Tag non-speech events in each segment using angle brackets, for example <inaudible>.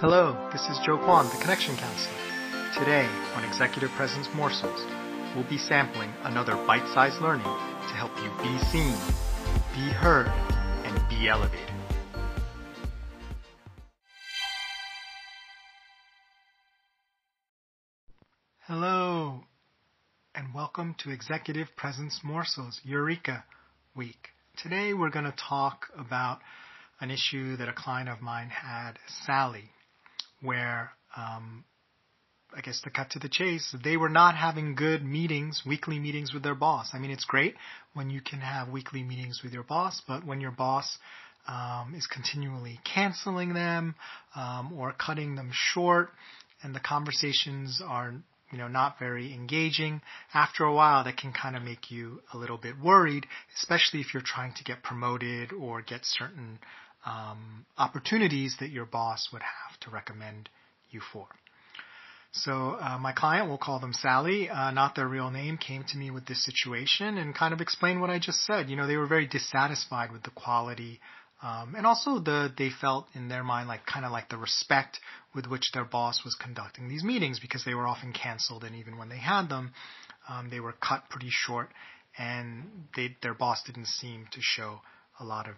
Hello, this is Joe Kwon, the Connection Counselor. Today, on Executive Presence Morsels, we'll be sampling another bite-sized learning to help you be seen, be heard, and be elevated. Hello, and welcome to Executive Presence Morsels Eureka Week. Today we're going to talk about an issue that a client of mine had, Sally, where um, I guess to cut to the chase, they were not having good meetings, weekly meetings with their boss. I mean, it's great when you can have weekly meetings with your boss, but when your boss um, is continually canceling them um, or cutting them short, and the conversations are you know, not very engaging, after a while that can kind of make you a little bit worried, especially if you're trying to get promoted or get certain um, opportunities that your boss would have to recommend you for. So uh, my client, we'll call them Sally, uh, not their real name, came to me with this situation and kind of explained what I just said. You know, they were very dissatisfied with the quality um, and also the they felt in their mind like kind of like the respect with which their boss was conducting these meetings because they were often canceled and even when they had them, um, they were cut pretty short and they, their boss didn't seem to show a lot of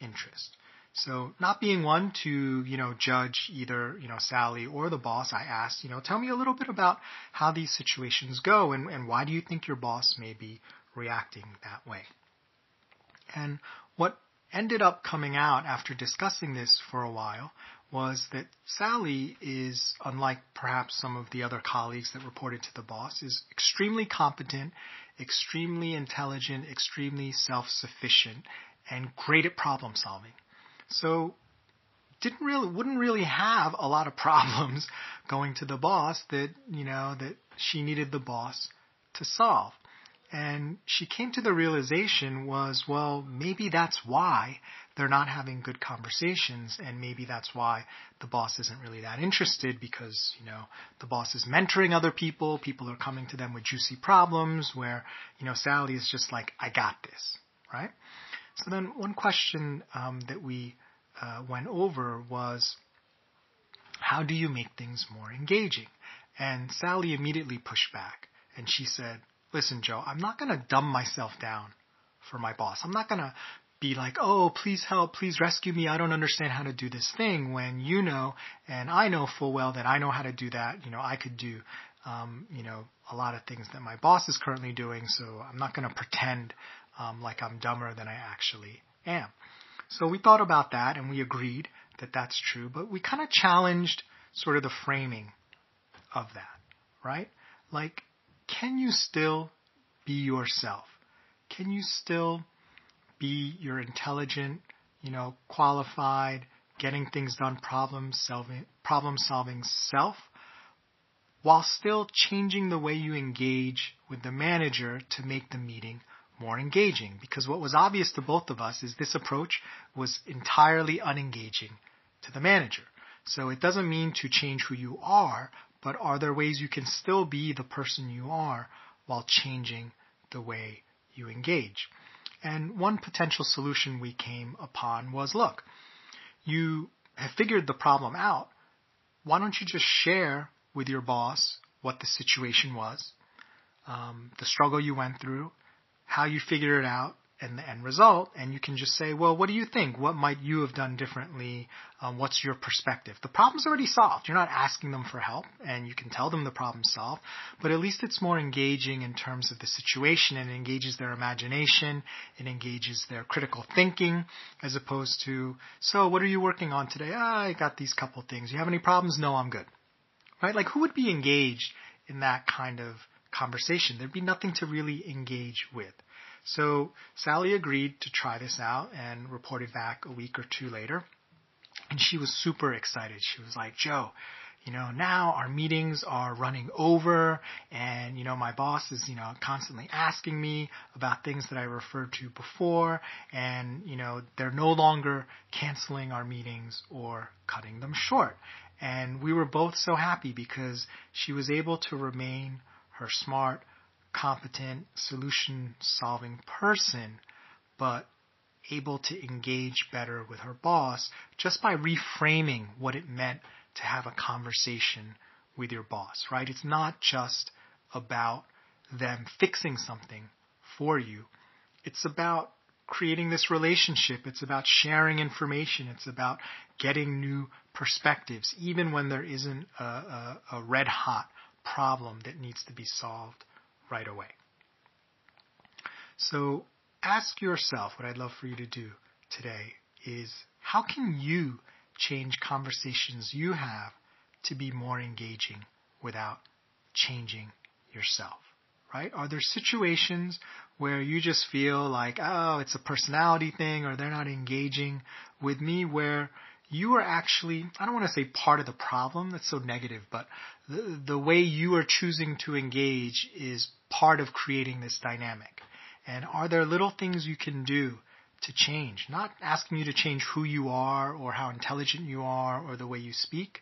interest. So not being one to, you know, judge either, you know, Sally or the boss, I asked, you know, tell me a little bit about how these situations go and, and why do you think your boss may be reacting that way? And what ended up coming out after discussing this for a while was that Sally is, unlike perhaps some of the other colleagues that reported to the boss, is extremely competent, extremely intelligent, extremely self-sufficient, and great at problem solving. So didn't really wouldn't really have a lot of <laughs> problems going to the boss that you know that she needed the boss to solve. And she came to the realization was, well, maybe that's why they're not having good conversations and maybe that's why the boss isn't really that interested because, you know, the boss is mentoring other people, people are coming to them with juicy problems where, you know, Sally is just like, I got this, right? So then one question um, that we uh, went over was, how do you make things more engaging? And Sally immediately pushed back and she said, listen, Joe, I'm not going to dumb myself down for my boss. I'm not going to be like, oh, please help, please rescue me. I don't understand how to do this thing when you know, and I know full well that I know how to do that. You know, I could do, um, you know, a lot of things that my boss is currently doing. So I'm not going to pretend um, like I'm dumber than I actually am. So we thought about that and we agreed that that's true, but we kind of challenged sort of the framing of that, right? Like, can you still be yourself? Can you still be your intelligent, you know, qualified, getting things done, problem solving, problem solving self, while still changing the way you engage with the manager to make the meeting more engaging? Because what was obvious to both of us is this approach was entirely unengaging to the manager. So it doesn't mean to change who you are, but are there ways you can still be the person you are while changing the way you engage? And one potential solution we came upon was look, you have figured the problem out. Why don't you just share with your boss what the situation was, um, the struggle you went through, how you figured it out, and the end result, and you can just say, well, what do you think? What might you have done differently? Um, what's your perspective? The problem's already solved. You're not asking them for help, and you can tell them the problem's solved, but at least it's more engaging in terms of the situation and engages their imagination, it engages their critical thinking, as opposed to, so what are you working on today? Ah, I got these couple things. You have any problems? No, I'm good. Right? Like, who would be engaged in that kind of conversation? There'd be nothing to really engage with. So Sally agreed to try this out and reported back a week or two later. And she was super excited. She was like, Joe, you know, now our meetings are running over and, you know, my boss is, you know, constantly asking me about things that I referred to before and, you know, they're no longer canceling our meetings or cutting them short. And we were both so happy because she was able to remain her smart, competent, solution solving person, but able to engage better with her boss just by reframing what it meant to have a conversation with your boss, right? It's not just about them fixing something for you. It's about creating this relationship. It's about sharing information. It's about getting new perspectives, even when there isn't a, a, a red hot problem that needs to be solved right away. So ask yourself what I'd love for you to do today is how can you change conversations you have to be more engaging without changing yourself? Right? Are there situations where you just feel like, oh, it's a personality thing or they're not engaging with me where you are actually, I don't want to say part of the problem, that's so negative, but the, the way you are choosing to engage is part of creating this dynamic. And are there little things you can do to change? Not asking you to change who you are or how intelligent you are or the way you speak,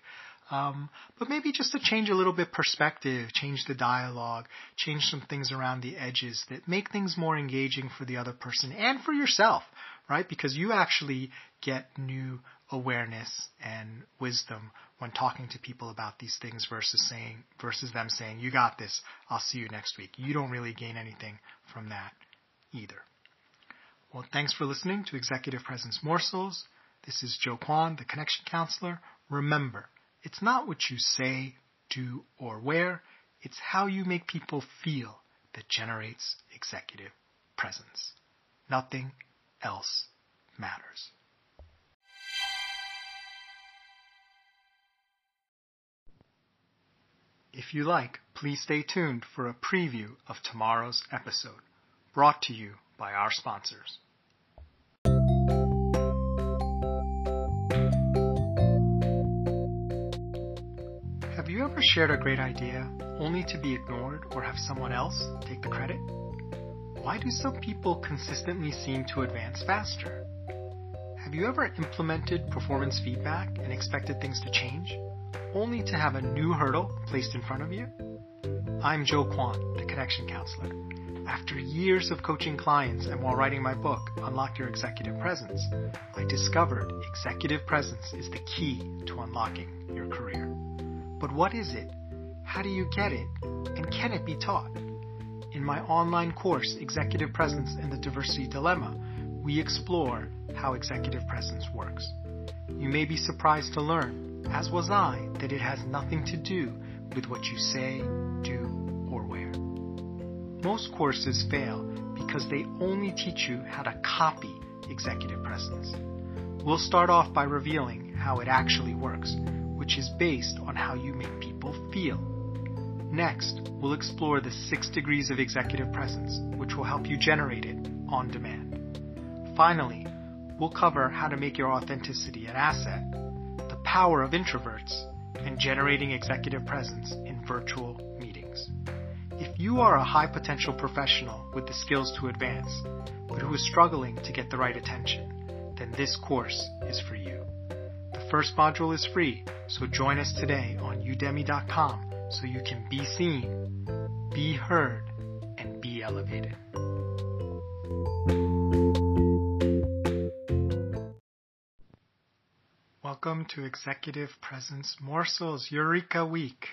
um, but maybe just to change a little bit perspective, change the dialogue, change some things around the edges that make things more engaging for the other person and for yourself, right? Because you actually get new awareness and wisdom when talking to people about these things versus saying versus them saying, "You got this. I'll see you next week." You don't really gain anything from that either. Well, thanks for listening to Executive Presence Morsels. This is Joe Kwon, the Connection Counselor. Remember, it's not what you say, do, or wear, it's how you make people feel that generates executive presence. Nothing else matters. If you like, please stay tuned for a preview of tomorrow's episode, brought to you by our sponsors. You ever shared a great idea only to be ignored or have someone else take the credit? Why do some people consistently seem to advance faster? Have you ever implemented performance feedback and expected things to change, only to have a new hurdle placed in front of you? I'm Joe Kwon, the Connection Counselor. After years of coaching clients and while writing my book, Unlock Your Executive Presence, I discovered executive presence is the key to unlocking your career. But what is it? How do you get it? And can it be taught? In my online course, Executive Presence and the Diversity Dilemma, we explore how executive presence works. You may be surprised to learn, as was I, that it has nothing to do with what you say, do, or wear. Most courses fail because they only teach you how to copy executive presence. We'll start off by revealing how it actually works which is based on how you make people feel. Next, we'll explore the six degrees of executive presence, which will help you generate it on demand. Finally, we'll cover how to make your authenticity an asset, the power of introverts, and generating executive presence in virtual meetings. If you are a high potential professional with the skills to advance, but who is struggling to get the right attention, then this course is for you first module is free, so join us today on udemy.com so you can be seen, be heard, and be elevated. Welcome to Executive Presence Morsels Eureka Week.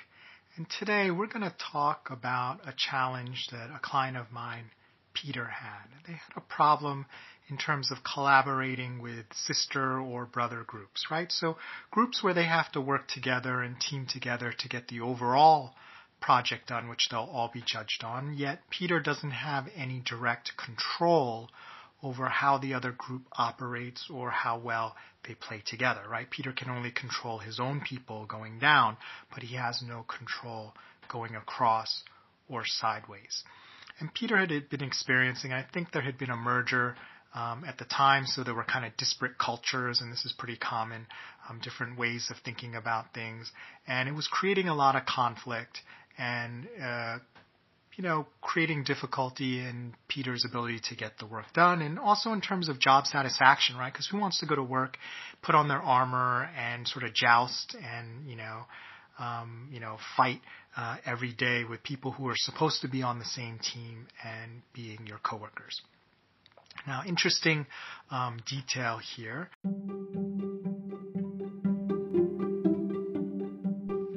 And today we're going to talk about a challenge that a client of mine, Peter, had. They had a problem in terms of collaborating with sister or brother groups, right? So groups where they have to work together and team together to get the overall project done, which they'll all be judged on. Yet Peter doesn't have any direct control over how the other group operates or how well they play together, right? Peter can only control his own people going down, but he has no control going across or sideways. And Peter had been experiencing, I think there had been a merger um, at the time, so there were kind of disparate cultures, and this is pretty common, um, different ways of thinking about things, and it was creating a lot of conflict and uh, you know creating difficulty in Peter's ability to get the work done, and also in terms of job satisfaction, right? Because who wants to go to work, put on their armor, and sort of joust and you know. Um, you know, fight uh, every day with people who are supposed to be on the same team and being your coworkers. Now, interesting um, detail here.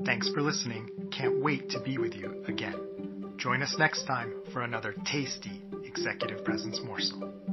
Thanks for listening. Can't wait to be with you again. Join us next time for another tasty executive presence morsel.